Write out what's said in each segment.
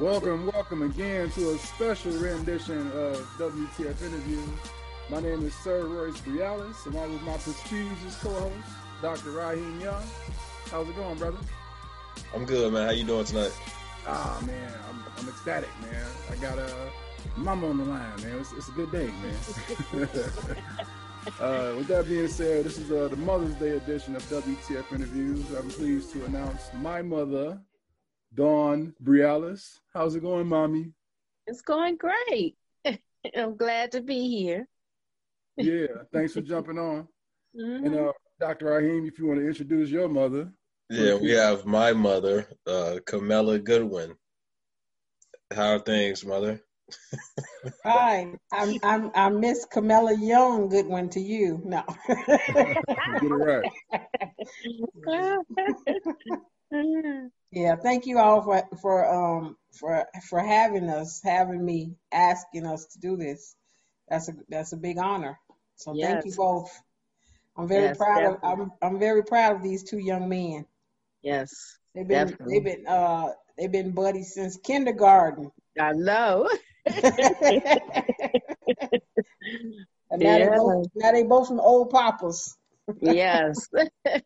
Welcome, welcome again to a special rendition of WTF Interviews. My name is Sir Royce Brialis, along with my prestigious co-host, Dr. Raheem Young. How's it going, brother? I'm good, man. How you doing tonight? Ah, man, I'm, I'm ecstatic, man. I got a mama on the line, man. It's, it's a good day, man. uh, with that being said, this is uh, the Mother's Day edition of WTF Interviews. I'm pleased to announce my mother, Dawn Brialis. How's it going, mommy? It's going great. I'm glad to be here. Yeah, thanks for jumping on. Mm-hmm. And uh, Dr. Raheem, if you want to introduce your mother. Yeah, we have my mother, uh, Camilla Goodwin. How are things, mother? Fine. I'm I'm I Miss Camilla Young Goodwin to you. No. Get it right. Yeah, thank you all for for um for for having us, having me, asking us to do this. That's a that's a big honor. So yes. thank you both. I'm very yes, proud definitely. of I'm I'm very proud of these two young men. Yes. They've been definitely. they've been uh they've been buddies since kindergarten. I know. now, yeah. they both, now they both from old papas. yes. yeah.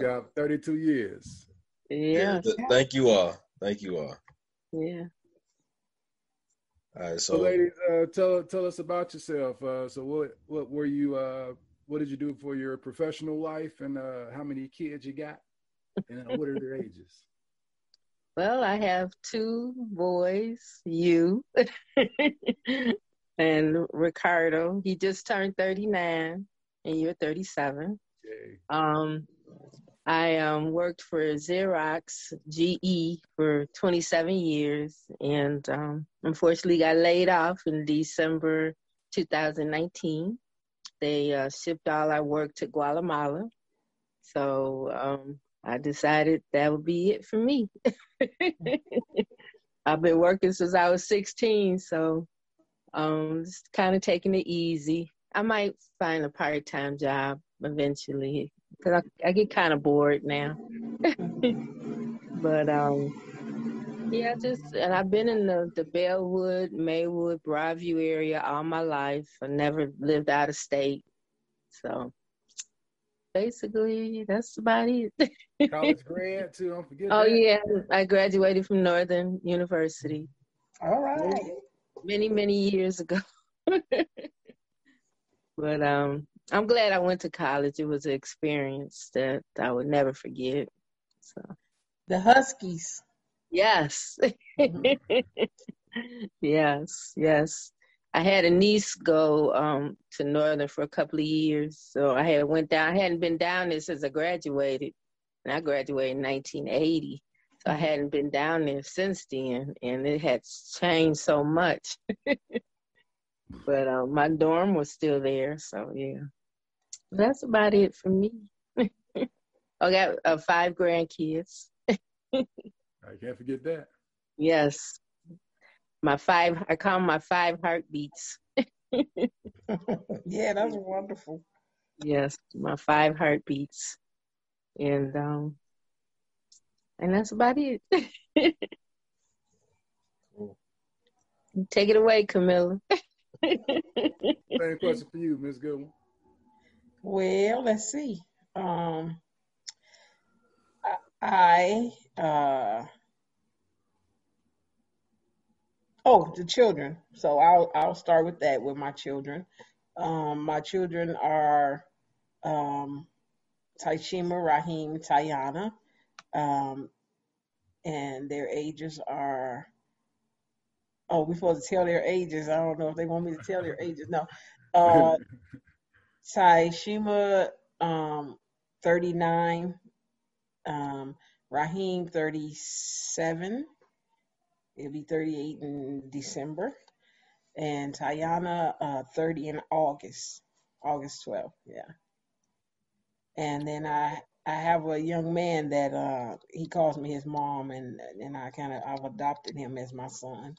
got 32 years. Yeah. Th- thank you all. Thank you all. Yeah. All right. So, so ladies, uh, tell tell us about yourself. Uh, so, what what were you? Uh, what did you do for your professional life, and uh, how many kids you got, and what are their ages? Well, I have two boys, you and Ricardo. He just turned 39, and you're 37. Okay. Um, I um, worked for Xerox GE for 27 years and um, unfortunately got laid off in December 2019. They uh, shipped all our work to Guatemala. So um, I decided that would be it for me. I've been working since I was 16, so um, just kind of taking it easy. I might find a part time job eventually because I, I get kind of bored now. but um, yeah, just and I've been in the the Bellwood, Maywood, Broadview area all my life. I never lived out of state, so basically that's about it. College grad too. Don't forget. Oh that. yeah, I graduated from Northern University. All right. Many many years ago. but um, I'm glad I went to college. It was an experience that I would never forget. So the Huskies. Yes. Mm-hmm. yes, yes. I had a niece go um, to Northern for a couple of years, so I had went down. I hadn't been down there since I graduated, and I graduated in 1980. So I mm-hmm. hadn't been down there since then, and it had changed so much. but um, my dorm was still there, so yeah. That's about it for me. I got uh, five grandkids. I can't forget that. Yes. My five, I call them my five heartbeats. yeah, that's wonderful. Yes, my five heartbeats. And um and that's about it. Take it away, Camilla. Same question for you, Miss Goodwin. Well, let's see. Um, I uh, oh the children. So I'll I'll start with that with my children. Um, my children are um, Taishima, Raheem, Tayana, um, and their ages are. Oh, we're supposed to tell their ages. I don't know if they want me to tell their ages. No. Uh, Taishima, um, 39. Um, Raheem, 37. It'll be 38 in December. And Tayana, uh, 30 in August, August 12th. Yeah. And then I, I have a young man that uh, he calls me his mom, and and I kind of I've adopted him as my son.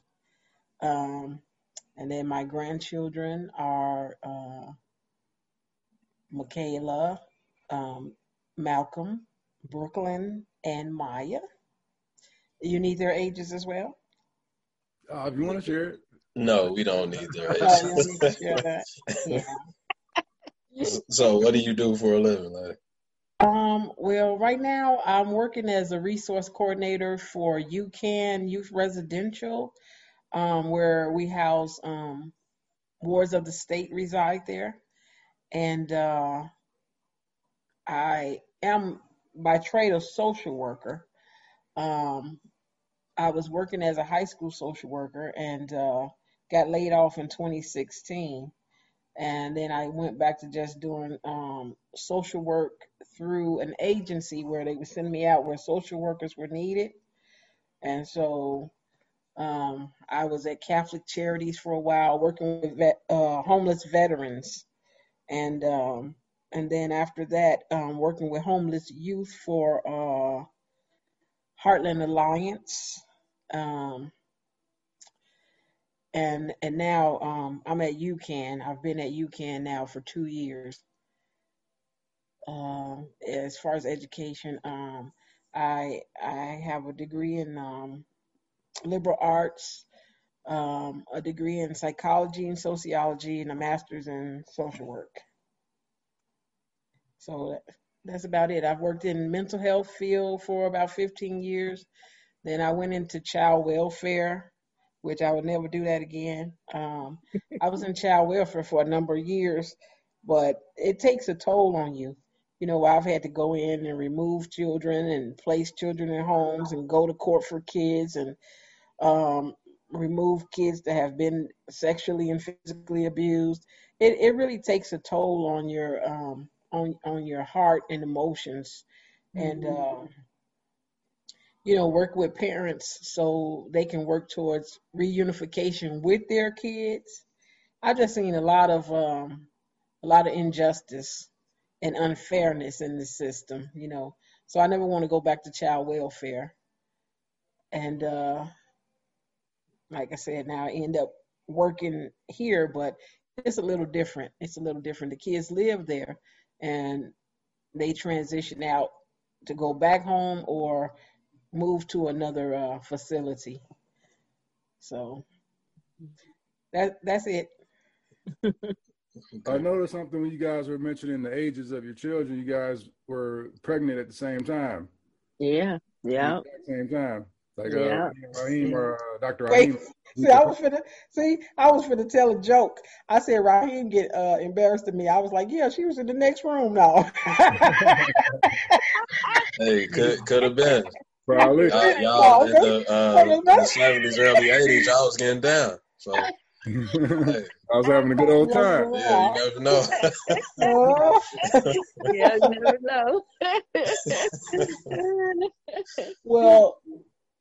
Um, and then my grandchildren are uh, Michaela, um, Malcolm, Brooklyn, and Maya. You need their ages as well. Uh, if you want to share it. No, we don't need their Oh, you don't ages. need to share that. Yeah. so, what do you do for a living? Like, Um, well, right now I'm working as a resource coordinator for UCAN Youth Residential, um, where we house um, wards of the state reside there. And uh, I am by trade a social worker. Um, I was working as a high school social worker and uh, got laid off in 2016. And then I went back to just doing um, social work through an agency where they would send me out where social workers were needed. And so um, I was at Catholic Charities for a while, working with vet, uh, homeless veterans, and um, and then after that, um, working with homeless youth for uh, Heartland Alliance, um, and and now um, I'm at UCAN. I've been at UCAN now for two years. Uh, as far as education, um, I I have a degree in um, liberal arts, um, a degree in psychology and sociology, and a master's in social work. So that's about it. I've worked in mental health field for about 15 years. Then I went into child welfare, which I would never do that again. Um, I was in child welfare for a number of years, but it takes a toll on you. You know, I've had to go in and remove children and place children in homes and go to court for kids and um, remove kids that have been sexually and physically abused. It it really takes a toll on your um, on on your heart and emotions, and uh, you know work with parents so they can work towards reunification with their kids. I just seen a lot of um, a lot of injustice and unfairness in the system, you know. So I never want to go back to child welfare. And uh, like I said, now I end up working here, but it's a little different. It's a little different. The kids live there and they transition out to go back home or move to another uh, facility. So that that's it. I noticed something when you guys were mentioning the ages of your children. You guys were pregnant at the same time. Yeah, yeah. Same time. Like Yeah. uh, Raheem or uh, Dr. Wait, Raheem. see, I was finna see, I was finna tell a joke. I said Raheem get uh, embarrassed of me. I was like, yeah, she was in the next room now. hey, could could have been. Probably. Y'all, y'all Oh, in the, uh, in the 70s, early 80s, y'all was getting down. So, hey, I was having a good old time. yeah, you never know. Yeah, you never know. Well,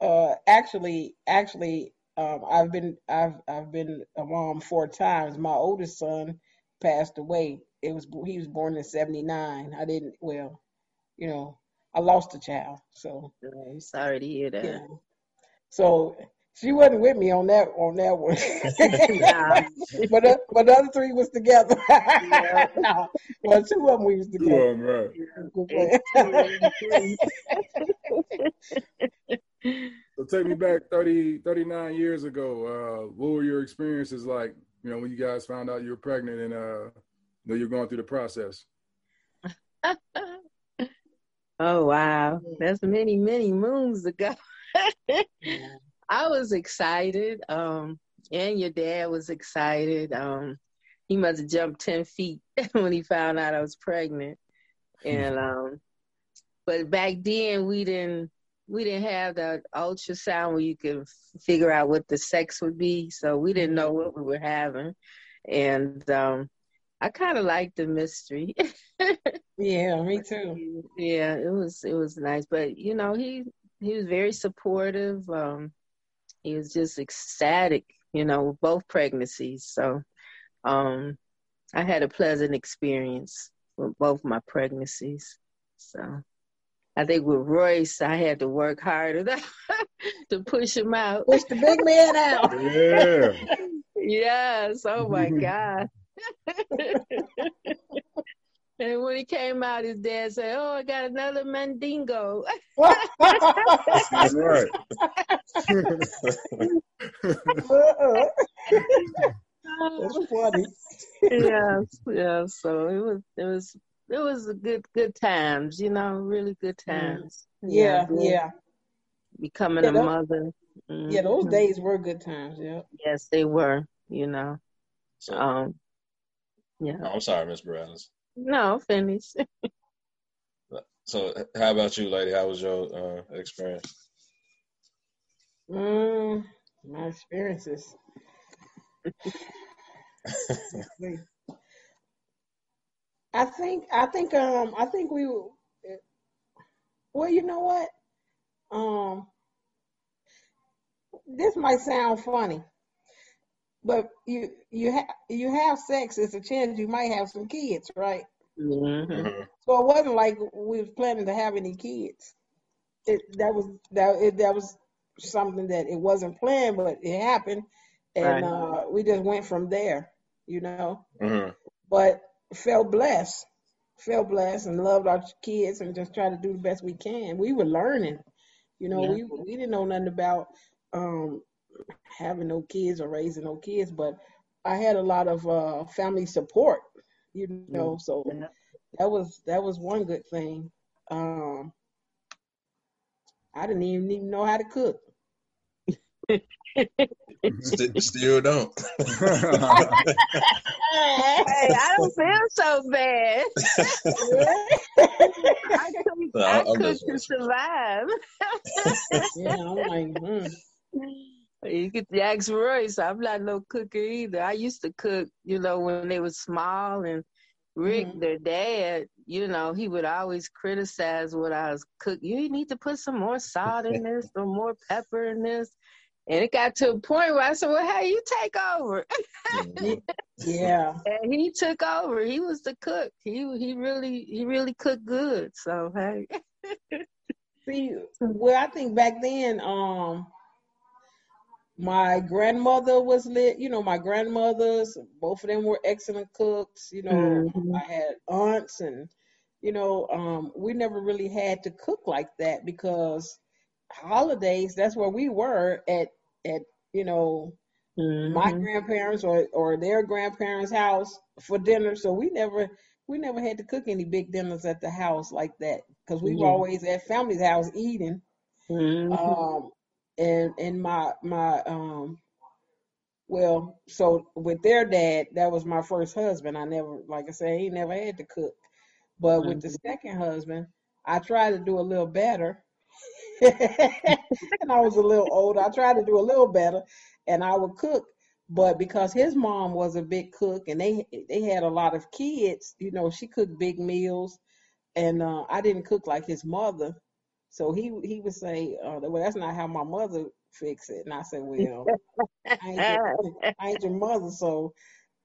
uh, actually, actually, um, I've been I've I've been a mom four times. My oldest son passed away. It was he was born in '79. I didn't well, you know, I lost a child. So I'm sorry to hear that. yeah. So she wasn't with me on that on that one. Nah. but the, but the other three was together. no, well, two of them we was Two together. of 'em, right. Take me back 30, 39 years ago. Uh, what were your experiences like, you know, when you guys found out you were pregnant and uh, you know, you're going through the process? oh wow, that's many many moons ago. I was excited, um, and your dad was excited. Um, he must have jumped ten feet when he found out I was pregnant, and um, but back then we didn't we didn't have the ultrasound where you could figure out what the sex would be, so we didn't know what we were having, and um, I kind of liked the mystery. yeah, me too. Yeah, it was it was nice, but you know he he was very supportive. Um, he was just ecstatic, you know, with both pregnancies. So, um, I had a pleasant experience with both my pregnancies. So, I think with Royce, I had to work harder to push him out. Push the big man out. Yeah. Yes. Oh my God. And when he came out, his dad said, "Oh, I got another mandingo." That's right. That's funny. yes, yes. So it was, it was, it was a good, good times. You know, really good times. Yeah, good. yeah. Becoming Yeah, a those- mother. Yeah, those Mhm. days were good times, yeah. Yes, they were. You know. So, Um. Yeah. oh, I'm sorry, Miss Morales. No, finish. So, how about you, lady? How was your uh, experience? Mm, my experiences. I think I think um I think we well you know what um this might sound funny but you you have you have sex it's a chance you might have some kids right hmm Mhm. so it wasn't like we was planning to have any kids it that was that it, that was something that it wasn't planned but it happened and Right. uh we just went from there you know Mhm. but felt blessed, felt blessed, and loved our kids, and just try to do the best we can. We were learning, you know, Yeah. we we didn't know nothing about um, having no kids or raising no kids, but I had a lot of uh, family support, you know, so Yeah. that was that was one good thing. Um, I didn't even, even know how to cook. St- still don't. Hey, I don't feel so bad. I cook, No, I I'm cook to survive. yeah, I'm like, mm. You could ask Royce. I'm not no cooker either. I used to cook, you know, when they was small, and Rick, Mhm. their dad, you know, he would always criticize what I was cooking. You need to put some more salt in this, or more pepper in this. And it got to a point where I said, "Well, hey, you take over." Yeah, And he took over. He was the cook. He he really he really cooked good. So hey, See, well, I think back then, um, my grandmother was lit. You know, my grandmothers, both of them were excellent cooks. You know, Mhm. I had aunts, and you know, um, we never really had to cook like that because holidays. That's where we were at. At you know, my Mhm. grandparents or or their grandparents' house for dinner. So we never we never had to cook any big dinners at the house like that because we were Yeah. always at family's house eating. Mhm. Um, and and my my um, well, so with their dad, that was my first husband. I never, like I said, he never had to cook. But with the second husband, I tried to do a little better. and I was a little older. I tried to do a little better, and I would cook. But because his mom was a big cook, and they they had a lot of kids, you know, she cooked big meals, and uh, I didn't cook like his mother. So he he would say, uh, "Well, that's not how my mother fix it." And I said, "Well, I ain't your, I ain't your mother." So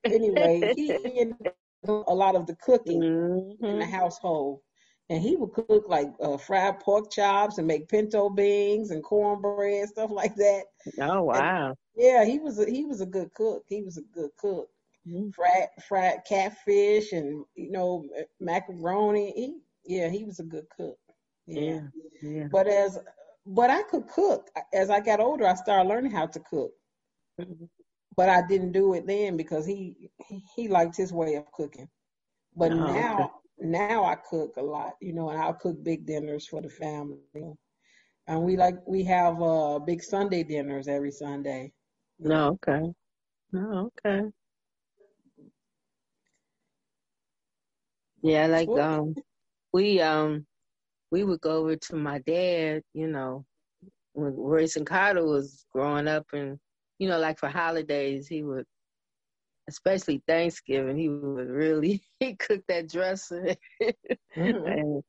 anyway, he ended up a lot of the cooking in the Mhm. household. And he would cook like uh, fried pork chops and make pinto beans and cornbread stuff like that. Oh wow. Yeah, he was a, he was a good cook. He was a good cook. Mhm. Fried fried catfish and you know macaroni. He, yeah, he was a good cook. Yeah. Yeah. Yeah. But as but I could cook. As I got older, I started learning how to cook. Mhm. But I didn't do it then because he he, liked his way of cooking. But Oh, okay. Now I cook a lot, you know, and I'll cook big dinners for the family. And we like we have uh big Sunday dinners every Sunday. No, okay. No, okay. Yeah, like um we um we would go over to my dad, you know, when Royce and Carter was growing up and you know, like for holidays he would especially Thanksgiving, he would really he cooked that dressing Mhm. and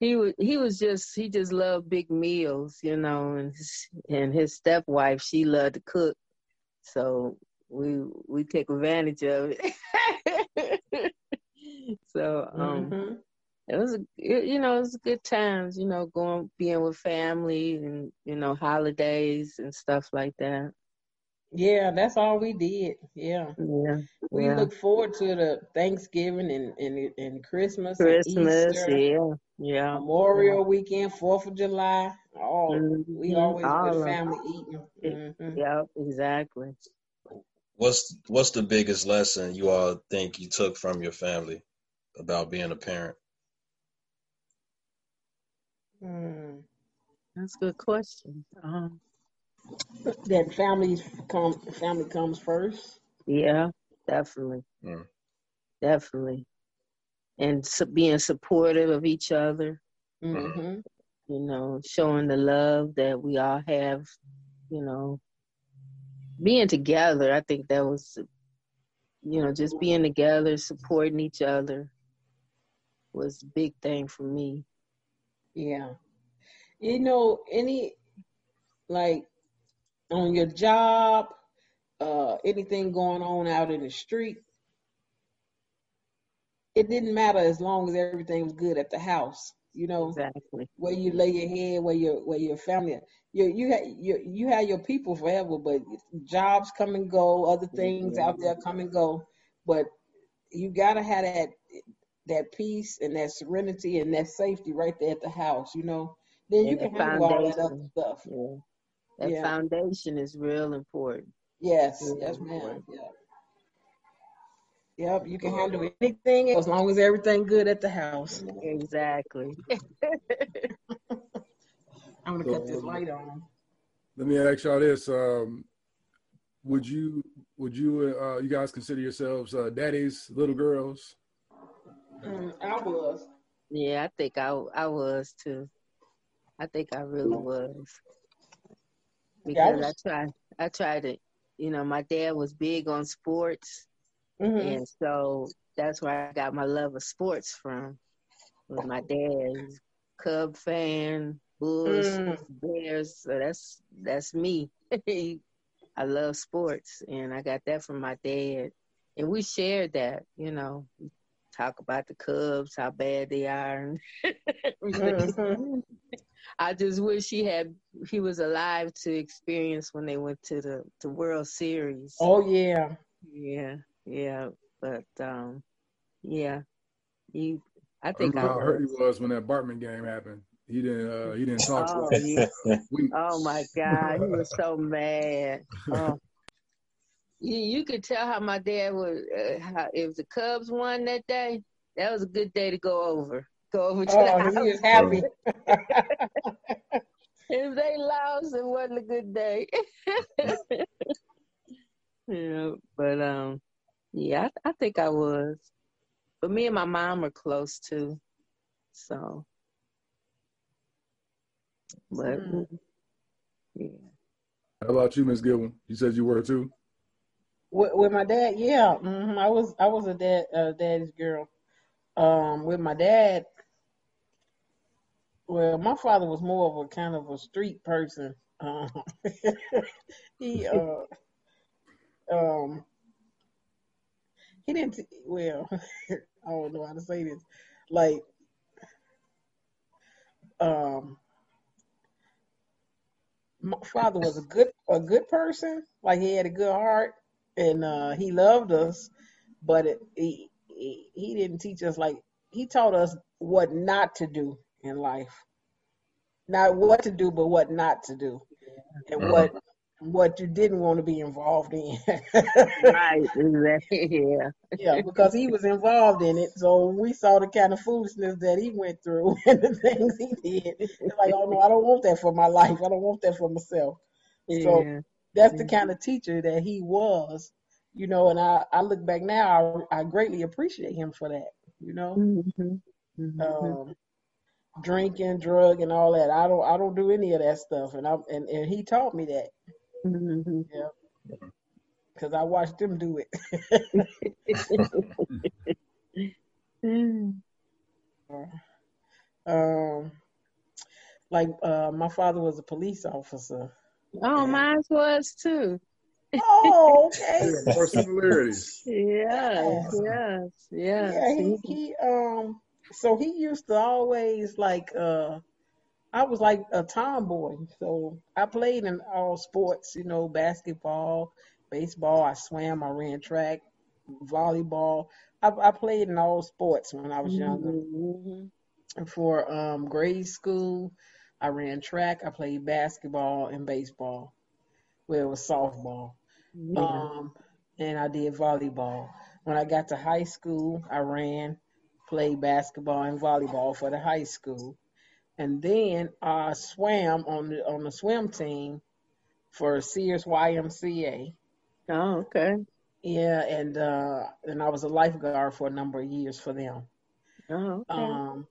he was he was just he just loved big meals, you know, and his, and his stepwife she loved to cook, so we we take advantage of it. so um, Mhm. it was a- it, you know it was good times, you know, going being with family and you know holidays and stuff like that. Yeah, that's all we did. Yeah. Yeah. We yeah. look forward to the Thanksgiving and and, and Christmas, Christmas, and Easter, yeah, yeah. Memorial Weekend, Fourth of July. All we Mhm. always All with of- family eating. It- hmm Yep, exactly. What's what's the biggest lesson you all think you took from your family about being a parent? Mm. That's a good question. Um, That families come, family comes first. yeah, definitely, Mm. definitely, and su- being supportive of each other. hmm You know, showing the love that we all have. You know, being together. I think that was, you know, just being together, supporting each other, was a big thing for me. Yeah. You know, any like on your job, uh, anything going on out in the street, it didn't matter as long as everything was good at the house. You know, Exactly. where you lay your head, where your where your family, you you ha- you you have your people forever, but jobs come and go, other things out there come and go, but you gotta have that that peace and that serenity and that safety right there at the house. You know, then you And can handle all that other stuff. Yeah. That Yeah. foundation is real important. Yes, Yeah. yes, ma'am. Yeah. Yep, you can handle anything as long as everything good at the house. Exactly. I'm gonna cut this light on. Let me ask y'all this: um, Would you would you uh, you guys consider yourselves uh, daddies, little girls? Mm, I was. Yeah, I think I I was too. I think I really was. Because I tried I tried to you know, my dad was big on sports Mhm. and so that's where I got my love of sports from. with my dad Cub fan, Bulls, Mm. Bears, so that's that's me. I love sports and I got that from my dad. And we shared that, you know. Talk about the Cubs, how bad they are. Mhm. I just wish he had he was alive to experience when they went to the, the World Series. Oh yeah. Yeah, yeah. But um yeah. You I I think I remember how hurt he was. was when that Bartman game happened. He didn't uh, he didn't talk Oh for yeah. Oh my God, he was so mad. Oh. You you could tell how my dad was. Uh, how if the Cubs won that day, that was a good day to go over. Go over to the Oh, house. he was happy. If they lost, it wasn't a good day. yeah, but um, yeah, I, I think I was. But me and my mom were close too, so. But Mm. yeah, How about you, Miss Gilman? You said you were too. with, with my dad, yeah, hmm I was I was a dad uh, daddy's girl. Um, with my dad, well, my father was more of a kind of a street person. Um, he uh, um, he didn't. Well, I don't know how to say this. Like, um, my father was a good a good person. Like he had a good heart, and uh, he loved us. But it, he, he he didn't teach us like he taught us what not to do in life. Not what to do, but what not to do, and Mhm. what what you didn't want to be involved in. right, exactly. Yeah, yeah, because he was involved in it. So we saw the kind of foolishness that he went through and the things he did. It's like, oh no, I don't want that for my life. I don't want that for myself. So that's the kind of teacher that he was, you know. And I, I look back now, I, I greatly appreciate him for that. You know, Mhm. Mhm. um, drinking, drug, and all that. I don't, I don't do any of that stuff. And I, and, and he taught me that Mhm. because I watched him do it. Um, like uh, my father was a police officer. Oh, mine was too. Oh, okay. Yeah, more similarities. Yes, yes, yes. Yeah, he, he um so he used to always like uh I was like a tomboy, so I played in all sports. You know, basketball, baseball. I swam. I ran track, volleyball. I, I played in all sports when I was younger. Mm-hmm. For um, grade school, I ran track. I played basketball and baseball. Well, it was softball. Yeah. Um, and I did volleyball. When I got to high school, I ran, played basketball and volleyball for the high school, and then I swam on the on the swim team for Sears YMCA. Oh, okay. Yeah, and uh, and I was a lifeguard for a number of years for them. Oh, okay. Um,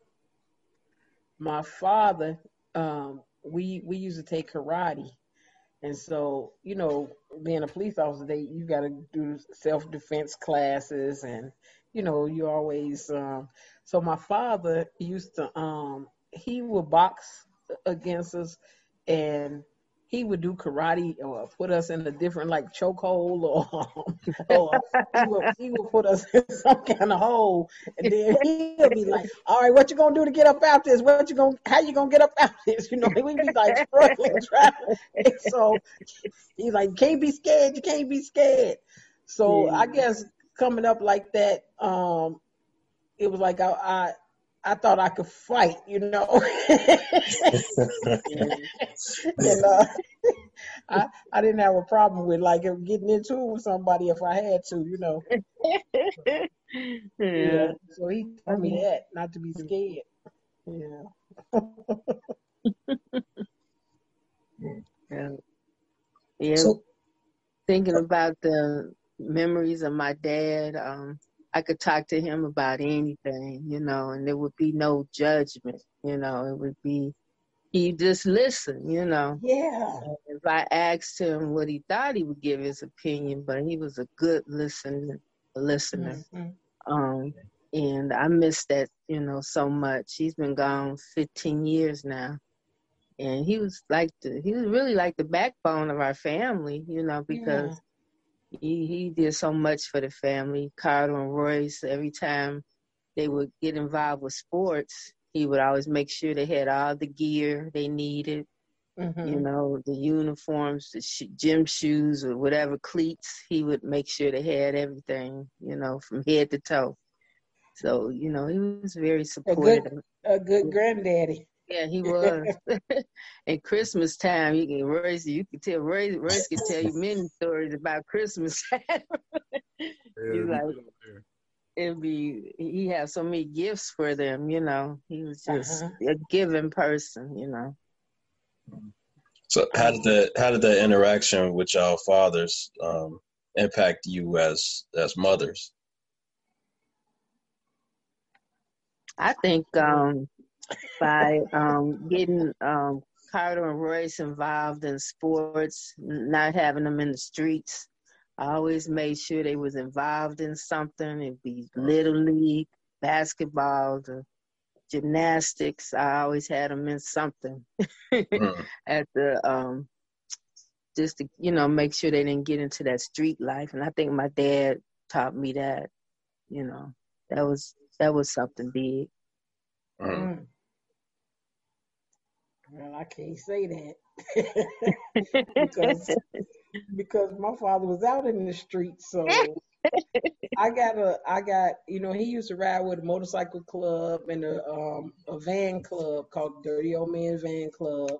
my father, um, we we used to take karate, and so you know, being a police officer, they you got to do self defense classes, and you know, you always. Um, so my father used to, um, he would box against us, and he would do karate or put us in a different like chokehold or, or he, would, he would put us in some kind of hole and then he'll be like, All right, what you gonna do to get up out this? What you gonna how you gonna get up out of this? You know, we'd be like struggling trying and so he's like, can't be scared, you can't be scared. So Yeah. I guess coming up like that, um, it was like I I, I thought I could fight, you know. and uh, I I didn't have a problem with like getting into it with somebody if I had to, you know. yeah. So he told me that not to be scared. Yeah. Yeah. Yeah. So- Thinking about the memories of my dad, um, I could talk to him about anything, you know, and there would be no judgment, you know, it would be, he just listen, you know. Yeah. If I asked him what he thought, he would give his opinion, but he was a good listener, listener. Mhm. Um, and I miss that, you know, so much. He's been gone 15 years now. And he was like the, he was really like the backbone of our family, you know, because he, he did so much for the family. Carter and Royce, every time they would get involved with sports, he would always make sure they had all the gear they needed, Mhm. you know, the uniforms, the sh- gym shoes, or whatever cleats. He would make sure they had everything, you know, from head to toe. So, you know, he was very supportive. A good, A good granddaddy. Yeah, he was. At Christmas time, you can Royce, you can tell Royce, Royce can tell you many stories about Christmas time. Yeah, You like- was up there. It'd be he had so many gifts for them, you know. He was just Uh-huh. a giving person, you know. So how did the how did the interaction with y'all fathers um, impact you as as mothers? I think um, by um, getting um, Carter and Royce involved in sports, not having them in the streets, I always made sure they was involved in something. It'd be little league, basketball, the gymnastics. I always had them in something Mm. at the um, just to you know make sure they didn't get into that street life. And I think my dad taught me that. You know, that was that was something big. Mm. Well, I can't say that because because my father was out in the streets, so I got a I got you know he used to ride with a motorcycle club and a um a van club called Dirty Old Man Van Club.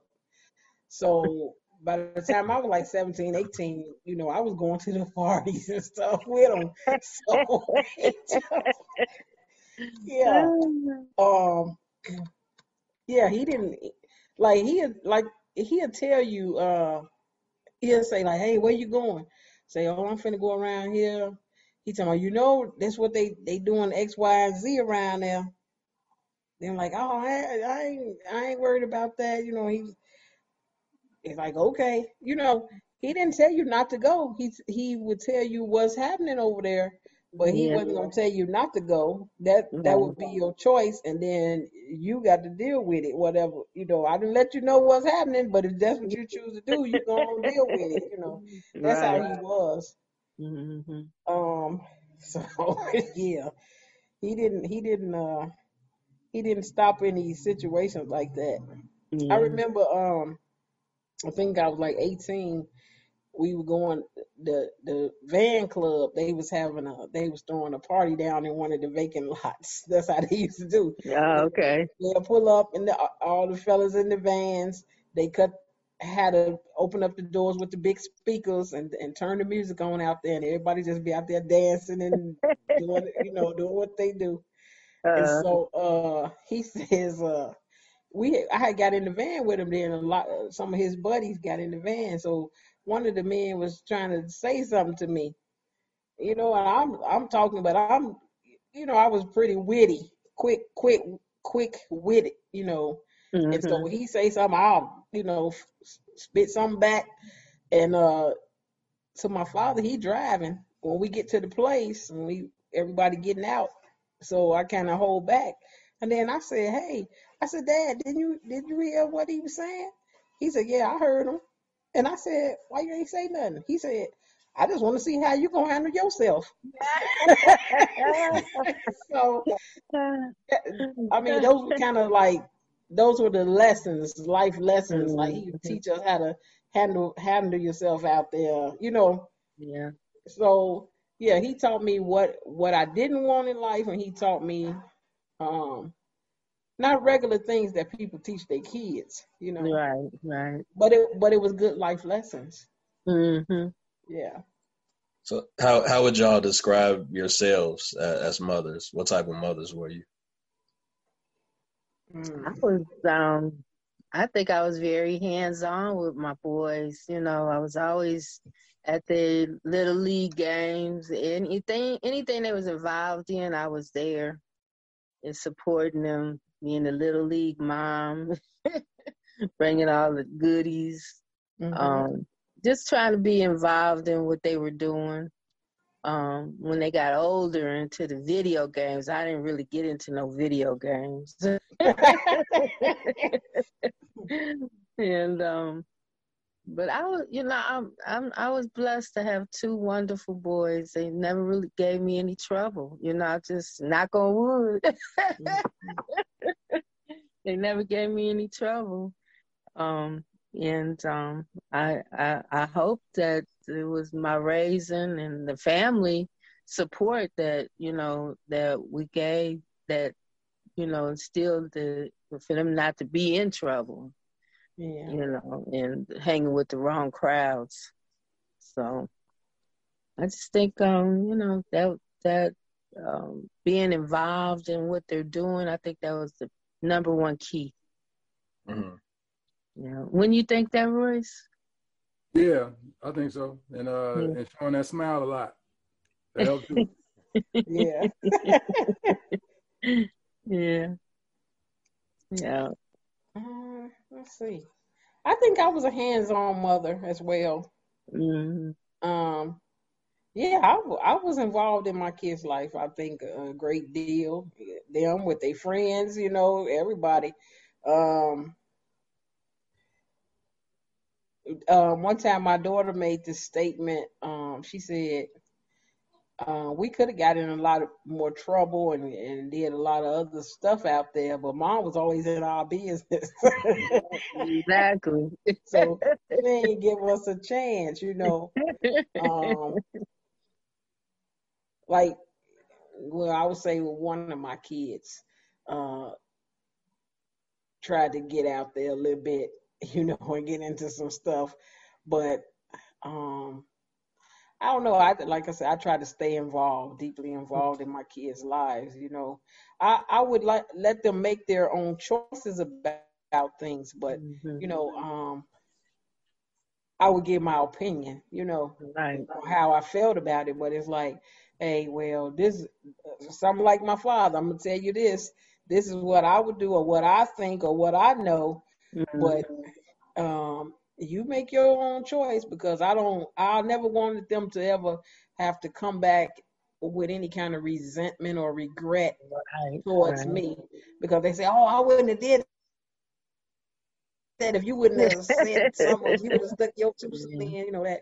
So by the time I was like 17, 18, you know, I was going to the parties and stuff with him. So yeah. um yeah he didn't like he like he'll tell you uh he'll say like hey where you going? Say oh i'm finna go around here. He talking about you know that's what they they doing x y and z around there. Then like oh I, I ain't i ain't worried about that you know he's he's like okay you know he didn't tell you not to go. He he would tell you what's happening over there but he Yeah. wasn't gonna tell you not to go. That that would be your choice, and then you got to deal with it. Whatever you know, I didn't let you know what's happening, but if that's what you choose to do, you gonna deal with it. You know, that's how he was. hmm Um, so yeah, he didn't he didn't uh he didn't stop any situations like that. I remember um I think I was like 18 we were going the the van club they was having a they was throwing a party down in one of the vacant lots. That's how they used to do. Oh, okay. They'll pull up and the, all the fellas in the vans they cut had to open up the doors with the big speakers and, and turn the music on out there and everybody just be out there dancing and doing you know doing what they do. Uh, and so uh he says uh we I had got in the van with him then a lot some of his buddies got in the van. So one of the men was trying to say something to me. You know, and I'm I'm talking, but I'm you know, I was pretty witty, quick, quick, quick witted, you know. Mm-hmm. And so mm-hmm. when he say something, I'll, you know, spit something back. And uh so my father, he driving. When we get to the place and we everybody getting out, so I kind of hold back. And then I said, "Hey," I said, "Dad, didn't you did you hear what he was saying?" He said, "Yeah, I heard him." And I said, why you ain't say nothing? He said, I just want to see how you gonna handle yourself. so, I mean, those were kind of like those were the lessons, life lessons. Like he would teach us how to handle handle yourself out there, you know. Yeah. So yeah, he taught me what what I didn't want in life, and he taught me um not regular things that people teach their kids, you know. Right, right. But it but it was good life lessons. Mm-hmm. Yeah. So how how would y'all describe yourselves as mothers? What type of mothers were you? Mm. I was um I think I was very hands on with my boys. You know, I was always at the little league games. Anything anything they was involved in, I was there and supporting them being a little league mom, bringing all the goodies, mm-hmm. um, just trying to be involved in what they were doing. Um, when they got older into the video games, I didn't really get into no video games. and um, but I was, you know, I'm, I'm, I was blessed to have two wonderful boys. They never really gave me any trouble. You know, I just knock on wood. they never gave me any trouble. Um, and um, I, I, I hope that it was my raising and the family support that you know that we gave that you know instilled the for them not to be in trouble yeah. you know, and hanging with the wrong crowds. So I just think, um, you know, that that um, being involved in what they're doing, I think that was the number one key. Mm-hmm. Yeah. When you think that, Royce? Yeah, I think so. And uh, yeah. and showing that smile a lot. That helps too. yeah. yeah. Yeah. Uh, let's see. I think I was a hands-on mother as well. Mm-hmm. Um, yeah, I, I was involved in my kids' life. I think a great deal. Them with their friends, you know, everybody. Um, um, one time my daughter made this statement. Um, she said, uh, we could have got in a lot of more trouble and, and did a lot of other stuff out there, but mom was always in our business. exactly. so they didn't give us a chance, you know. Um, like, well, I would say one of my kids uh, tried to get out there a little bit, you know, and get into some stuff, but um, I don't know. I like I said, I try to stay involved, deeply involved in my kids' lives. You know, I I would like let them make their own choices about, about things, but mm-hmm. you know, um, I would give my opinion. You know, right. how I felt about it, but it's like, hey, well, this is something like my father. I'm gonna tell you this. This is what I would do, or what I think, or what I know. Mm-hmm. But um, you make your own choice because I don't I never wanted them to ever have to come back with any kind of resentment or regret right, towards right. me because they say, Oh, I wouldn't have did that if you wouldn't have said something, you would have stuck your two cents in, you know that.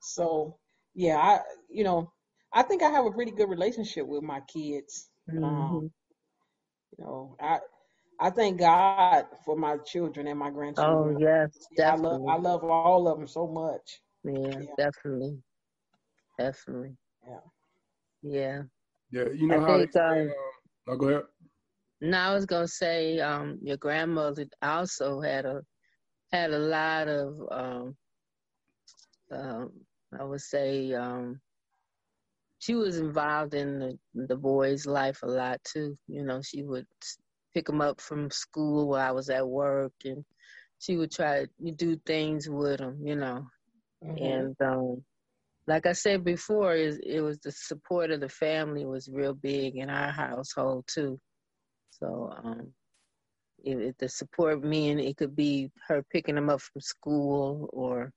So yeah, I you know, I think I have a pretty good relationship with my kids. Mm-hmm. Um, you know, I I thank God for my children and my grandchildren. Oh yes, yeah, I love I love all of them so much. Yeah, yeah. definitely, definitely. Yeah. Yeah. Yeah, you know I how. Think, um, uh, oh, go ahead. No, I was gonna say um, your grandmother also had a had a lot of um, um, I would say um, she was involved in the, the boy's life a lot too. You know, she would pick him up from school while I was at work, and she would try to do things with him. You know, mm-hmm. and um, like I said before, it, it was the support of the family was real big in our household too. So um, the support mean it could be her picking them up from school or,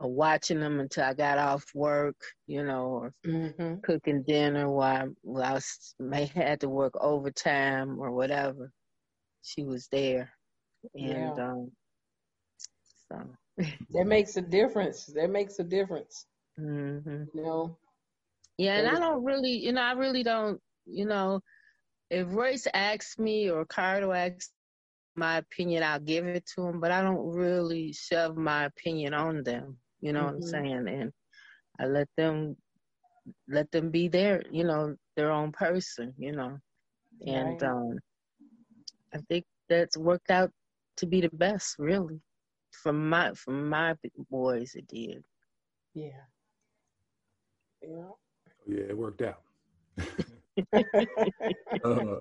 or watching them until I got off work, you know, or mm-hmm. cooking dinner while, while I was, may had to work overtime or whatever. She was there, and yeah. um, so that makes a difference. That makes a difference. Mm-hmm. You know. Yeah, and I don't really, you know, I really don't, you know, if Royce asks me or Carter asks my opinion, I'll give it to him, but I don't really shove my opinion on them. You know mm-hmm. what I'm mm-hmm. saying? And I let them let them be their, you know, their own person, you know. And right. um I think that's worked out to be the best, really. From my from my boys it did. Yeah. Yeah. Yeah, it worked out. uh,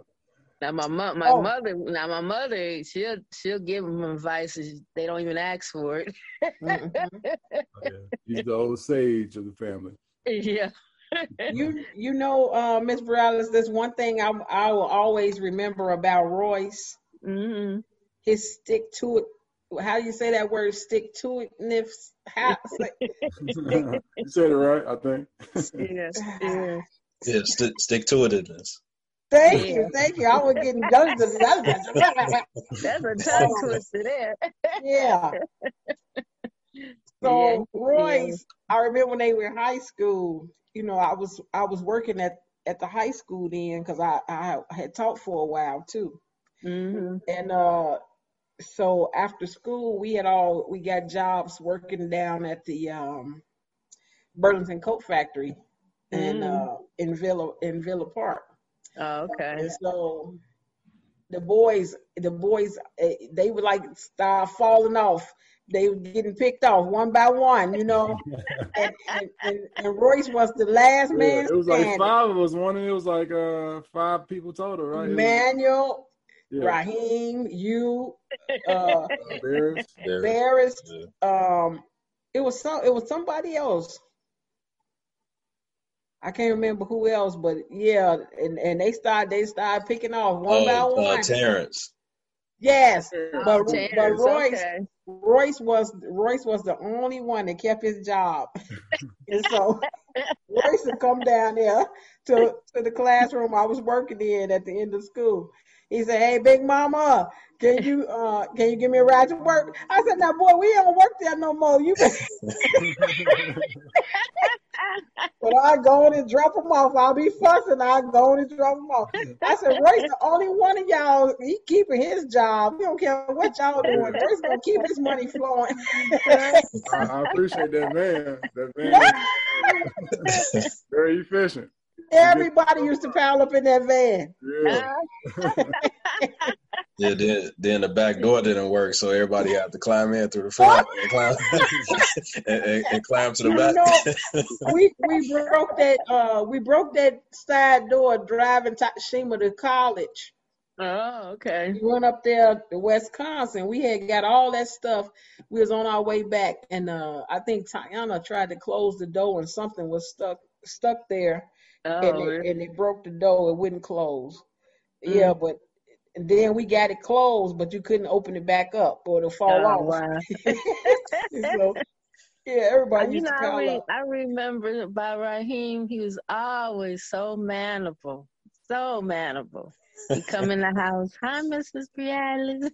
now my mo- my oh. mother now my mother she'll she'll give them advice they don't even ask for it. mm-hmm. yeah. He's the old sage of the family. Yeah. you you know uh, Miss Morales, there's one thing I I will always remember about Royce. Mm-hmm. His stick to it. How do you say that word? Stick to it. Nifs. How? you said it right, I think. yes. Yeah. Yeah, st- stick to it. Thank you, thank you. I was getting guns. That's a tongue twister there. yeah. So yeah. Royce, I remember when they were in high school. You know, I was I was working at at the high school then because I I had taught for a while too. Mm-hmm. And uh, so after school, we had all we got jobs working down at the um, Burlington Coat Factory and mm. uh, in Villa in Villa Park. Oh, okay. And so the boys, the boys, eh, they would like start falling off. They were getting picked off one by one, you know. and, and, and, and, Royce was the last yeah, man. It was standing. like five of us. One, and it was like uh, five people total, right? Manuel, yeah. Raheem, you, uh, Barris, Barris. Yeah. Um, it was some. It was somebody else. I can't remember who else, but yeah, and, and they start they start picking off one uh, by uh, one. Uh, Terrence. Yes, but, Terrence, but Royce okay. Royce was Royce was the only one that kept his job, and so Royce would come down there to to the classroom I was working in at the end of school. He said, "Hey, Big Mama, can you uh can you give me a ride to work?" I said, "Now, boy, we don't work there no more. You." but I go in and drop them off. I'll be fussing. I go in and drop them off. I said, Royce, the only one of y'all, he keeping his job. We don't care what y'all doing. Royce gonna keep his money flowing. I, I, appreciate that man. That man, very efficient. Everybody used to pile up in that van. Yeah. yeah, then then the back door didn't work, so everybody had to climb in through the front and climb and, and, and, climb to the you back. Know, we we broke that uh we broke that side door driving Shima to college. Oh, okay. We went up there to Wisconsin. We had got all that stuff. We was on our way back, and uh I think Tiana tried to close the door, and something was stuck stuck there Oh, and, they, and they broke the door. It wouldn't close. Mm. Yeah, but and then we got it closed, but you couldn't open it back up or it'll fall oh, off. Wow. so, yeah, everybody you used know, to call I, re- up. I remember by Raheem, he was always so manable, so manable. He come in the house, hi, Mrs. Brialis.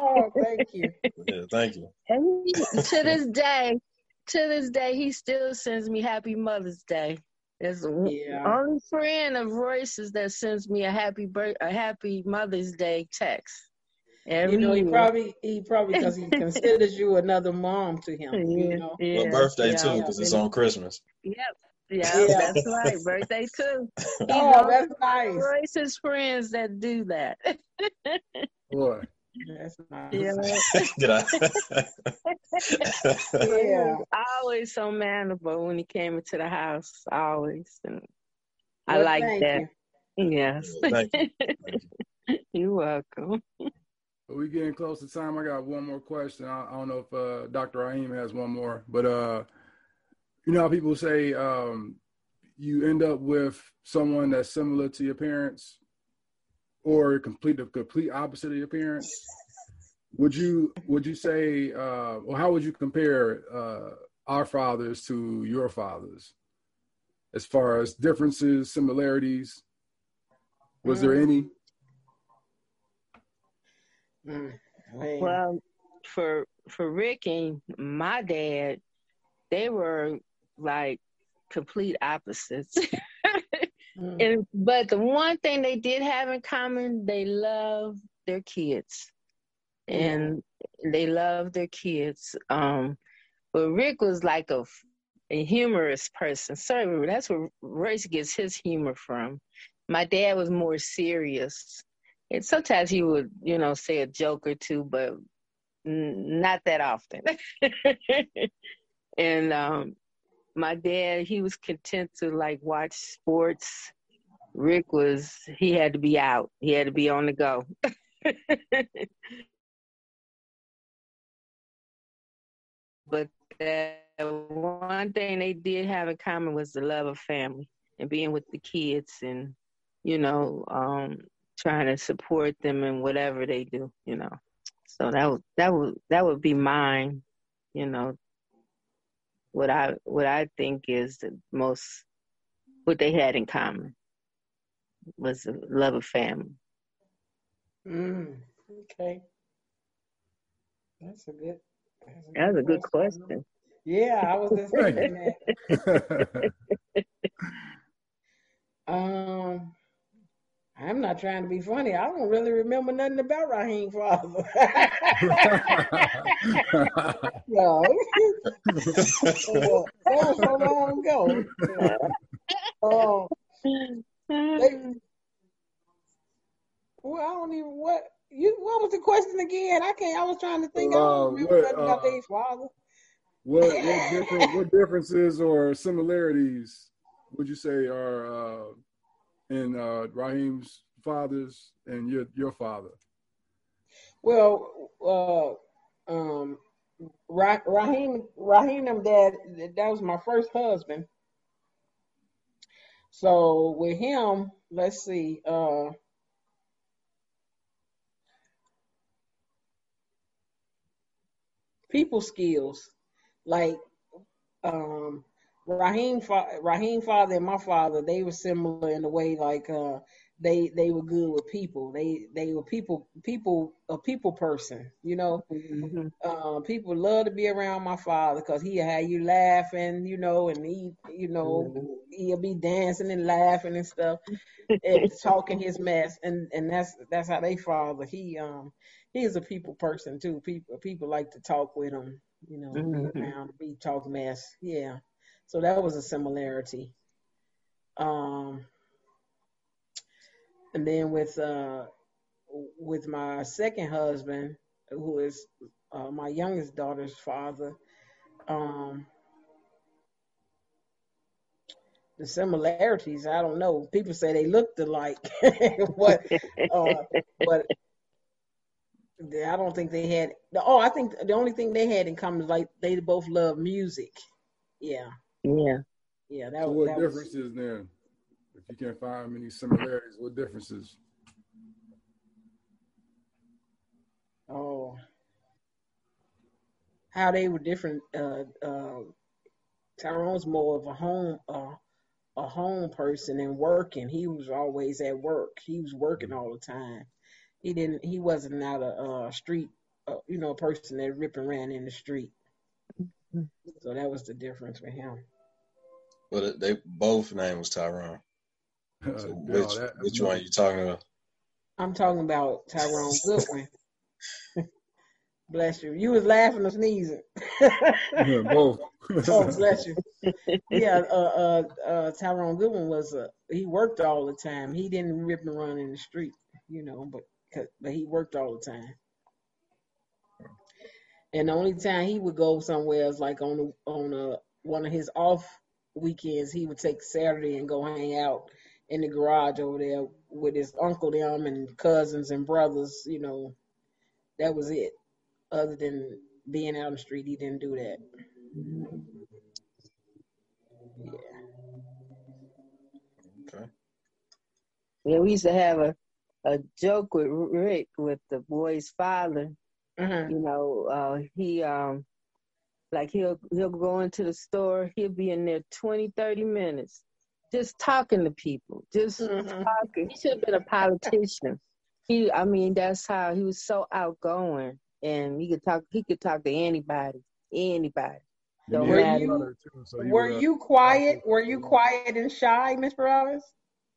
oh, thank you. Yeah, thank you. And he, to this day, to this day, he still sends me Happy Mother's Day. It's yeah. only friend of Royce's that sends me a happy birth, a happy Mother's Day text. Every you know, he probably he probably because he considers you another mom to him. Yeah, you know, yeah, well, birthday yeah, too because it's on Christmas. Yep. Yeah, yeah, that's right. Birthday too. oh, that's nice. Royce's friends that do that. Boy. That's nice. Yeah. Did I? yeah. Always so manable when he came into the house. Always. And well, I like that. You. Yes. Thank you. Thank you. You're welcome. we getting close to time. I got one more question. I, I don't know if uh, Dr. Raheem has one more, but uh, you know how people say um, you end up with someone that's similar to your parents or complete the complete opposite of your parents would you would you say uh or how would you compare uh our fathers to your fathers as far as differences similarities was mm. there any mm. well for for rick and my dad they were like complete opposites Mm. And but the one thing they did have in common, they love their kids. And they love their kids. Um, but Rick was like a, a humorous person. Sorry, that's where Royce gets his humor from. My dad was more serious. And sometimes he would, you know, say a joke or two, but n- not that often. and um, my dad, he was content to like watch sports. Rick was, he had to be out. He had to be on the go. but that one thing they did have in common was the love of family and being with the kids and, you know, um, trying to support them in whatever they do, you know. So that would that would that would be mine, you know, what I what I think is the most what they had in common was the love of family. Mm, okay, that's a good. That's a, that's good, a good question. question. Yeah, I was just thinking that. um, I'm not trying to be funny. I don't really remember nothing about Raheem father. no. that was so long ago. Oh, they, well, I don't even what you. What was the question again? I can't. I was trying to think. Uh, I don't remember what, nothing uh, about their father. What what different what differences or similarities would you say are uh, in uh, Raheem's fathers and your your father? Well, uh, um, Raheem Raheem dad that was my first husband. So with him, let's see, uh, people skills like um Raheem, fa- Raheem father and my father, they were similar in the way like uh, they they were good with people. They they were people people a people person. You know, mm-hmm. uh, people love to be around my father because he had you laughing. You know, and he you know mm-hmm. he'll be dancing and laughing and stuff and talking his mess. And and that's that's how they father. He um he is a people person too. People people like to talk with him. You know, mm-hmm. be around, be talk mess. Yeah. So that was a similarity. Um, and then with uh, with my second husband, who is uh, my youngest daughter's father, um, the similarities I don't know. People say they looked alike, but uh, but I don't think they had. Oh, I think the only thing they had in common is like they both love music. Yeah. Yeah. Yeah. That, so what that differences was... then? If you can't find many similarities, what differences? Oh, how they were different. Uh, uh, Tyrone's more of a home, uh, a home person and working. He was always at work. He was working all the time. He didn't. He wasn't out a, a street, uh, you know, a person that rip and ran in the street. Mm-hmm. So that was the difference with him. But they both name was Tyrone. So which no, that, which one are you talking about? I'm talking about Tyrone Goodwin. bless you. You was laughing or sneezing. yeah, both. oh, bless you. Yeah, uh, uh, uh, Tyrone Goodwin was uh, he worked all the time. He didn't rip and run in the street, you know, but but he worked all the time. And the only time he would go somewhere is like on a, on a one of his off weekends. He would take Saturday and go hang out in the garage over there with his uncle them and cousins and brothers. You know, that was it. Other than being out on the street, he didn't do that. Yeah. Okay. Yeah, we used to have a a joke with Rick with the boy's father. Mm-hmm. You know, uh, he um like he'll he'll go into the store, he'll be in there 20, 30 minutes just talking to people, just mm-hmm. talking. He should have been a politician. He I mean, that's how he was so outgoing and he could talk he could talk to anybody. Anybody. Don't were matter. you, too, so you were you quiet? Were you quiet and shy, Miss Morales?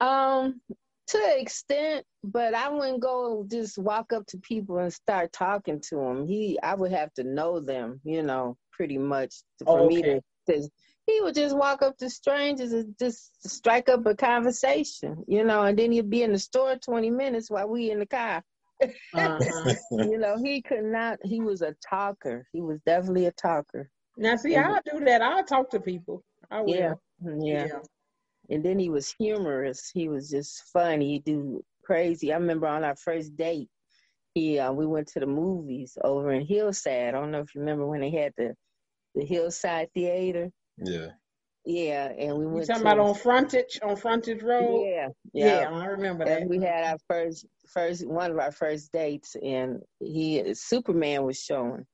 Um, to an extent, but I wouldn't go just walk up to people and start talking to them. He, I would have to know them, you know, pretty much for okay. me to, to. He would just walk up to strangers and just strike up a conversation, you know, and then he'd be in the store twenty minutes while we in the car. Uh-huh. you know, he could not. He was a talker. He was definitely a talker. Now, see, and, I'll do that. I'll talk to people. I will. Yeah, yeah. yeah and then he was humorous. He was just funny. He'd do crazy. I remember on our first date, he uh, we went to the movies over in Hillside. I don't know if you remember when they had the the Hillside Theater. Yeah. Yeah, and we went. You talking to, about on frontage on frontage road? Yeah, yeah, yeah I remember that. And we had our first first one of our first dates, and he Superman was showing,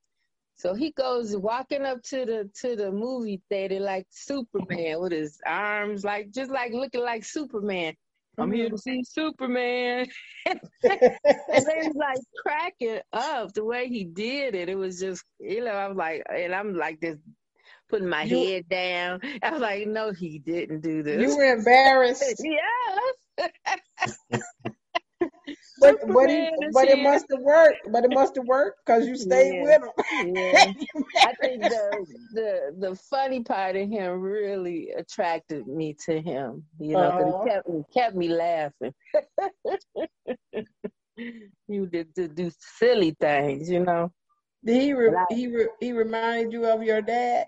so he goes walking up to the to the movie theater like Superman with his arms like just like looking like Superman. I'm here to mm-hmm. see Superman. and they was like cracking up the way he did it. It was just, you know, I was like, and I'm like this, putting my you, head down. I was like, no, he didn't do this. You were embarrassed. yes. but but, he, but it must have worked. But it must have worked because you stayed yeah, with him. yeah. I think the the the funny part of him really attracted me to him. You know, uh-huh. he kept kept me laughing. you did to do silly things, you know. Did he re- I, he re- he reminded you of your dad?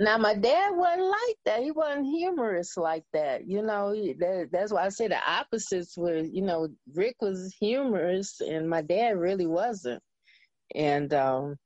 Now my dad wasn't like that. He wasn't humorous like that. You know, that, that's why I say the opposites were. You know, Rick was humorous, and my dad really wasn't. And um,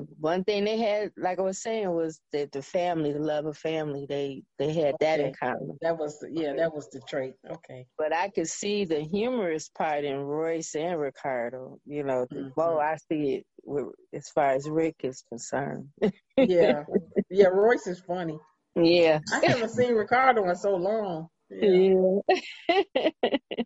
the one thing they had, like I was saying, was that the family, the love of family. They they had okay. that in common. That was yeah, that was the trait. Okay. But I could see the humorous part in Royce and Ricardo. You know, mm-hmm. well, I see it with, as far as Rick is concerned. yeah, yeah. Royce is funny. Yeah. I haven't seen Ricardo in so long. Yeah. yeah.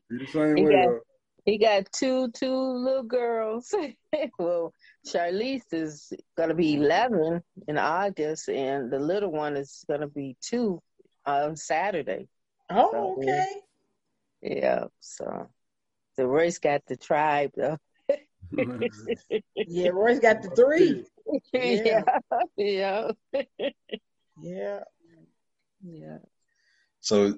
the same he way. Got, he got two two little girls. well, Charlize is gonna be eleven in August, and the little one is gonna be two on Saturday. Oh, so, okay. Yeah, so the Royce got the tribe though. yeah, Royce got the three. Yeah. Yeah. Yeah. Yeah. So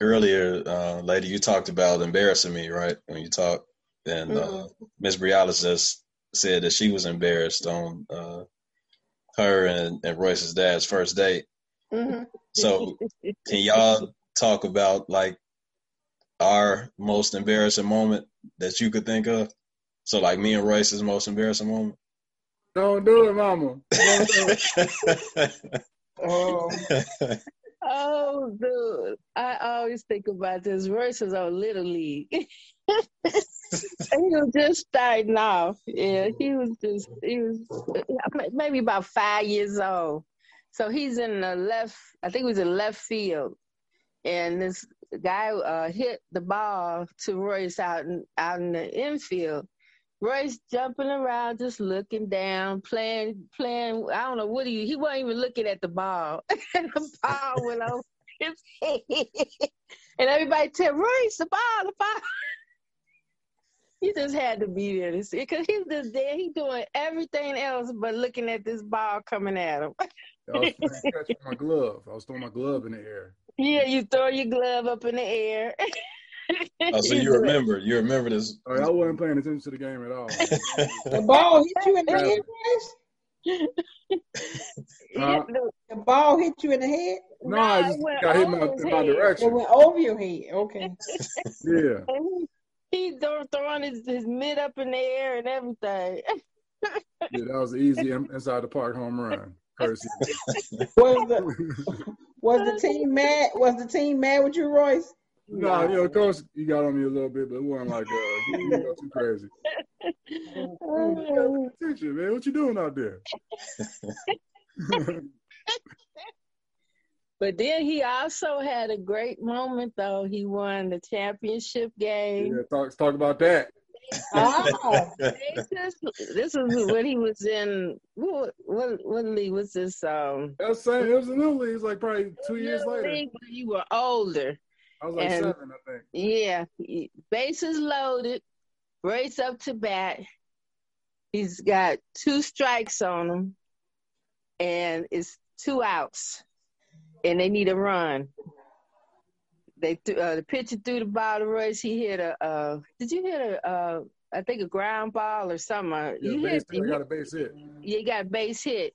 earlier, uh, lady, you talked about embarrassing me, right? When you talked, and uh, mm-hmm. Miss Brialis just said that she was embarrassed on uh, her and, and Royce's dad's first date. Mm-hmm. So, can y'all talk about like our most embarrassing moment that you could think of? So, like me and Royce's most embarrassing moment. Don't do it, Mama. oh. oh, dude. I always think about this. Royce was on Little League. he was just starting off. Yeah, he was just he was maybe about five years old. So he's in the left. I think he was in left field, and this guy uh, hit the ball to Royce out in, out in the infield, Royce jumping around, just looking down, playing, playing. I don't know what he. He wasn't even looking at the ball, and the ball went over his head. and everybody tell Royce the ball, the ball. He just had to be there to see because he's just there. He doing everything else but looking at this ball coming at him. I was catching my glove. I was throwing my glove in the air. Yeah, you throw your glove up in the air. Oh, so you remember? You remember this? Oh, I wasn't paying attention to the game at all. the ball hit you in the head, Uh, The ball hit you in the head. no, I just it went got hit in my, over his in my head. It went over your head. Okay. Yeah. And he, he throwing his, his mid up in the air and everything. Yeah, that was easy inside the park home run. Courtesy. Was the was the team mad? Was the team mad with you, Royce? no, you know, of course, you got on me a little bit, but it wasn't like, uh, you didn't too crazy. Oh, You gotta pay attention, man. What you doing out there? But then he also had a great moment, though. He won the championship game. yeah, talk, talk about that. Ah, This, this was when he was in what what, what league was this? Um, That was same. It was a new league. It was like probably two years later. league when you were older. I was like And- seven, I think. Yeah, bases loaded, race up to bat. He's got two strikes on him, and it's two outs, and they need a run. They th- uh, the pitcher threw the ball to Royce. He hit a. Uh, did you hit a? Uh, I think a ground ball or something. Uh, Yeah, you base hit. You, got a base hit. you got a base hit,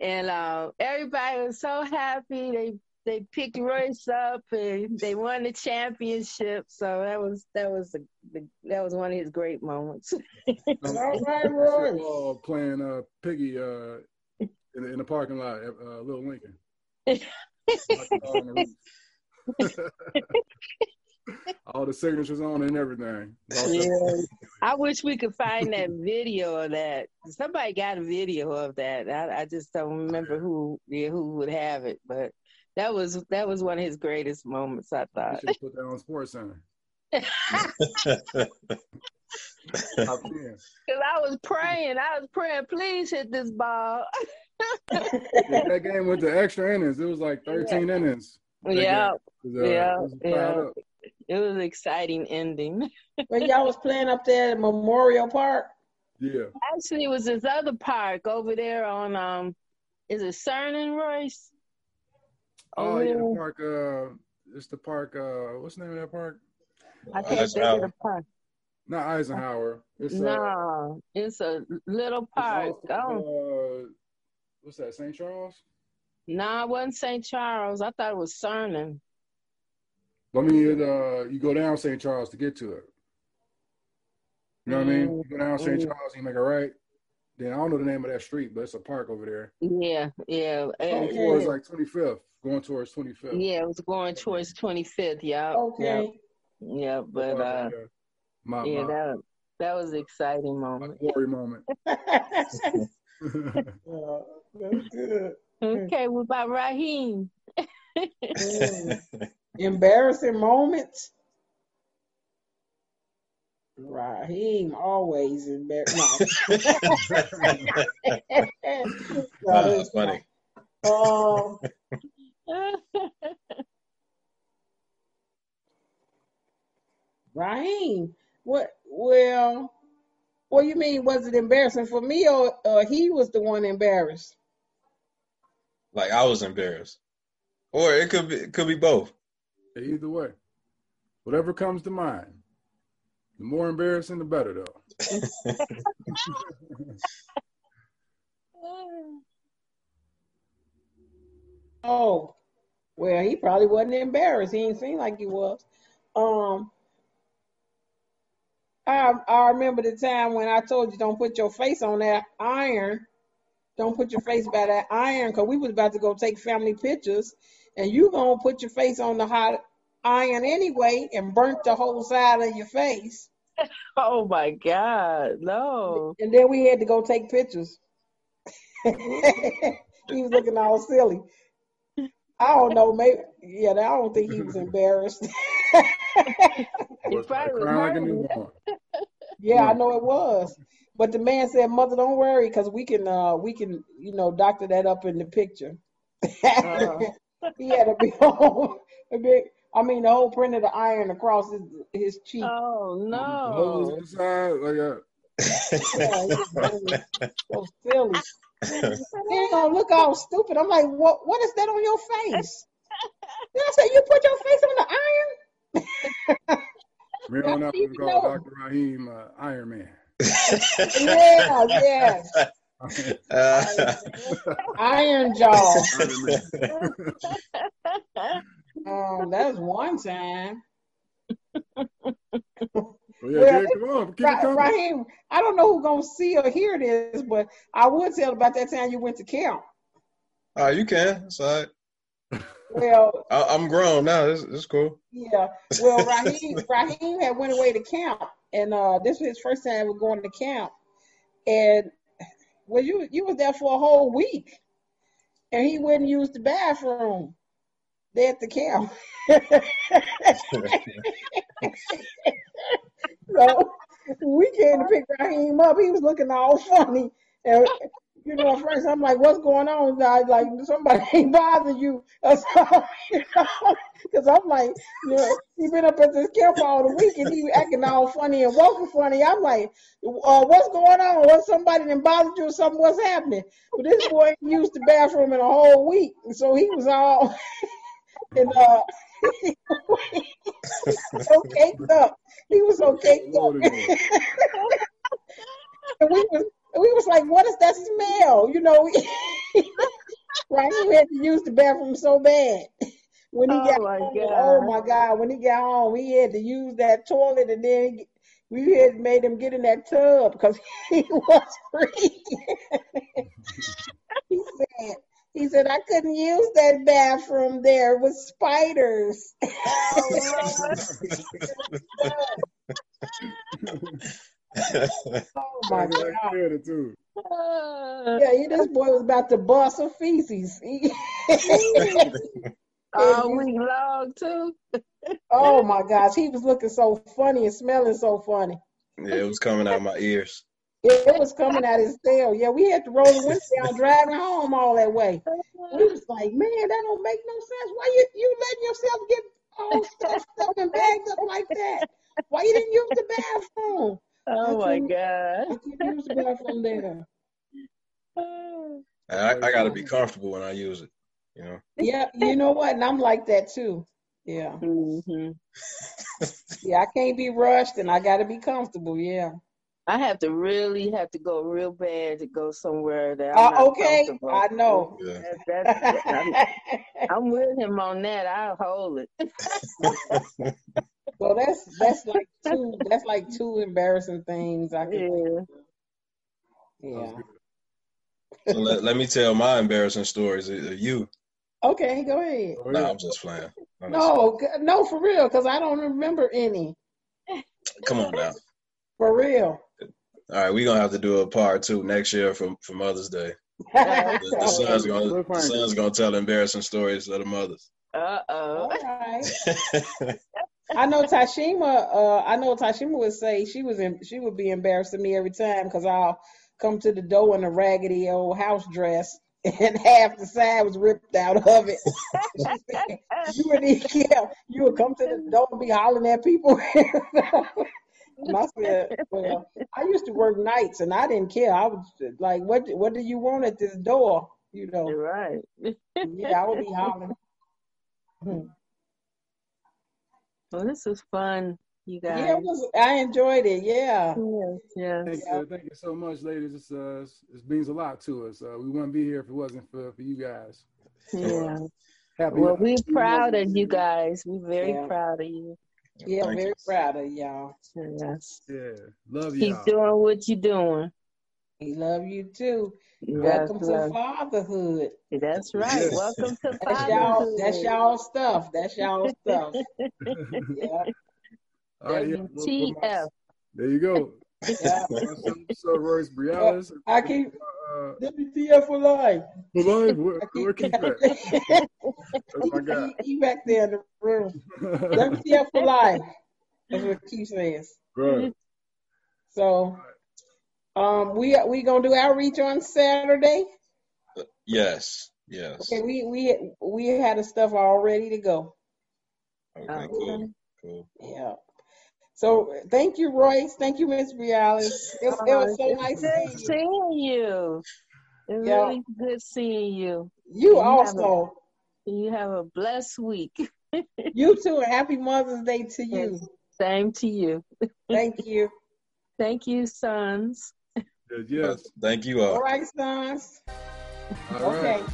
and uh, everybody was so happy. They they picked Royce up and they won the championship. So that was that was the, the that was one of his great moments. all right, Royce. Football playing uh, Piggy uh, in, the, in the parking lot at uh, Little Lincoln. On the roof. All the signatures on and everything. yeah. I wish we could find that video of that. Somebody got a video of that. I, I just don't remember who yeah, who would have it, but that was that was one of his greatest moments. I You thought. should put that on Sports Center. Because I was praying, I was praying, please hit this ball. Yeah, that game went to extra innings. It was like 13 innings. Yeah, was, uh, Yeah, it was yeah. it was an exciting ending. When y'all was playing up there at Memorial Park. Yeah. Actually, it was this other park over there on um, is it Cernan Royce? Oh, Over yeah, the park. Uh, it's the park. Uh, what's the name of that park? I can't think of the park. Not Eisenhower. It's uh, no, it's a little it's park. also, Oh, uh, what's that? St. Charles. no, it wasn't St. Charles. I thought it was Cernan. I mean, it, uh, you go down St. Charles to get to it. You know what I mean? You go down St. Mm. Charles, you make a right. Then I don't know the name of that street, but it's a park over there. Yeah, yeah, and- Going towards like 25th. Going towards 25th. yeah. It was going towards 25th. Yeah, Okay. yeah, yeah. But uh, my, yeah, my, that that was an exciting my moment. glory moment. Oh, that's good. Okay, what about Raheem? Embarrassing moments. Raheem always embarrassing. No. Oh, No, that's funny. Um, Raheem, what? Well, what you mean? Was it embarrassing for me, or uh, he was the one embarrassed? Like I was embarrassed, or it could be it could be both. Either way, whatever comes to mind. The more embarrassing, the better, though. Oh, well, he probably wasn't embarrassed. He didn't seem like he was. Um, I I remember the time when I told you don't put your face on that iron. Don't put your face by that iron because we was about to go take family pictures, and you gonna put your face on the hot iron anyway and burnt the whole side of your face. oh my God, no. And then we had to go take pictures. he was looking all silly. I don't know, maybe yeah, I don't think he was embarrassed. He probably was crying like a newborn. Yeah, I know it was. But the man said, "Mother, don't worry, because we can, uh, we can, you know, doctor that up in the picture." Uh, he had a big, whole, a big. I mean, the whole print of the iron across his his cheek. oh The hose no. inside, like uh, Yeah, it so silly. He gonna look all stupid. I'm like, what? What is that on your face? Then I said, you put your face on the iron. We on up Y'all and to call. Dr. Raheem uh, Iron Man. Yeah, yes, iron jaw. Iron Man. Um, that was one time. Well, yeah, Well, Jay, come on, keep it Ra- coming. Raheem, I don't know who's gonna see or hear this, but I would tell about that time you went to camp. oh, you can. It's all right. Well, I, I'm grown now. It's, it's cool. yeah. Well, Raheem, Raheem had went away to camp, and uh, this was his first time with going to camp. And well, you you was there for a whole week, and he wouldn't use the bathroom there at the camp. so we came to pick Raheem up. He was looking all funny, and you know, at first I'm like, "What's going on?" I like, "Somebody ain't bothering you," or you know? Because I'm like, you know, he been up at this camp all the week and he acting all funny and walking funny. I'm like, uh, "What's going on? What somebody done bothered you or something? What's happening?" But this boy ain't used the bathroom in a whole week, so he was all and uh, so caked up. He was so caked up. And we was we was like, what is that smell? You know, right? He had to use the bathroom so bad. When he Oh got my home, God. oh my God, when he got home, he had to use that toilet and then we had made him get in that tub because he was free. he said, he said, I couldn't use that bathroom there with spiders. Oh my Like, God. I said it too. Uh, Yeah, this boy was about to bust a feces. All week long too. oh my gosh, he was looking so funny and smelling so funny. yeah, it was coming out of my ears. It, it was coming out his tail. Yeah, we had to roll the window down driving home all that way. We was like, man, that don't make no sense. Why you you letting yourself get all stuffed up and bagged up like that? Why you didn't use the bathroom? Oh my I God. couldn't use the bathroom there. I, I got to be comfortable when I use it. You know. Yeah, you know what? And I'm like that too. Yeah. hmm Yeah, I can't be rushed and I gotta be comfortable, yeah. I have to really have to go real bad to go somewhere that I'm Uh, not okay, comfortable. I know. Yeah. That, that's, I'm, I'm with him on that. I'll hold it. Well, that's that's like two that's like two embarrassing things I can Yeah. yeah. So let, let me tell my embarrassing stories. You? Okay, go ahead. No. I'm just playing. I'm No, g- no, for real, because I don't remember any. Come on now. For real. All right, we're gonna have to do a part two next year for for Mother's Day. The, the son's gonna the son's gonna tell embarrassing stories of the mothers. Uh All oh. right. I know Tashima. Uh, I know Tashima would say she was in, she would be embarrassing me every time because I'll come to the door in a raggedy old house dress and half the side was ripped out of it. Said, you would yeah, you would come to the door and be hollering at people. and I said, well, I used to work nights and I didn't care. I was like, what what do you want at this door? You know, You're right. yeah, I would be hollering. Well, this was fun, you guys. Yeah, it was, I enjoyed it. Yeah. Yes, yes. Thank you, thank you so much, ladies. It's, uh, it's- it means a lot to us. Uh, we wouldn't be here if it wasn't for, for you guys. Yeah. Happy. Well, we're proud of you guys. We're very Yeah. proud of you. Yeah, Thank very you. proud of y'all. Yes. Yeah, love Keep y'all. doing what you're doing. We love you too. Yes, Welcome to love. fatherhood. That's right. Yes. Welcome to That's y'all. fatherhood. That's y'all stuff. That's y'all stuff. Yeah. All right, yeah, we'll put my- WTF. There you go. yeah. So, so Royce Brialis. I keep Uh, WTF for life. for life, where, I where keep, keep that? That's my guy. he, he back there in the room. WTF for life. That's what Keith says. right. So, um, we we gonna do outreach on Saturday. Yes, yes. Okay, we we we had the stuff all ready to go. Okay, cool, cool. Yeah. So thank you, Royce. Thank you, Miss Brialis. It, it was so nice good seeing you. seeing you. It's Yeah. really good seeing you. You You have a- also. You have a blessed week. You too. and Happy Mother's Day to you. Same to you. Thank you. Thank you, sons. Yes, yes. Thank you All all. right, sons. All Okay. right.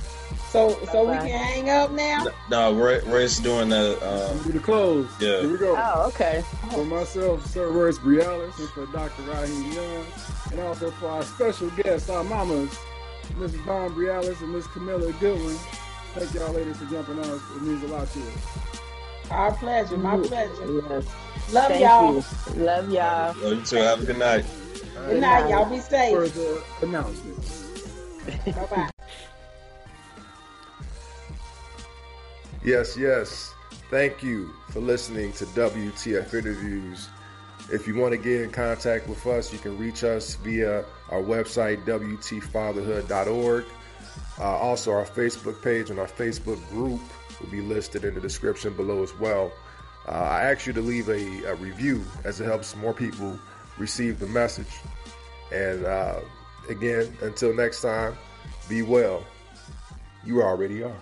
So so we Bye-bye. can hang up now. No, Ray, Ray's doing that. Um, Do the close. Yeah. Here we go. Oh, okay. For myself, Sir Royce Brialis, and for Dr. Raheem Young, and also for our special guests, our mamas, Mrs. Dawn Brialis and Miss Camilla Goodwin. Thank y'all ladies for jumping on us. It means a lot to us. Our pleasure. My pleasure. Yes. Love Thank y'all. you. Love y'all. love you too. Have a good night. All Good right. night. Y'all be safe. Further announcements. Bye bye. Yes, yes. Thank you for listening to WTF Interviews. If you want to get in contact with us, you can reach us via our website, WTfatherhood.org. Uh, also, our Facebook page and our Facebook group will be listed in the description below as well. Uh, I ask you to leave a, a review as it helps more people receive the message. And uh, again, until next time, be well. You already are.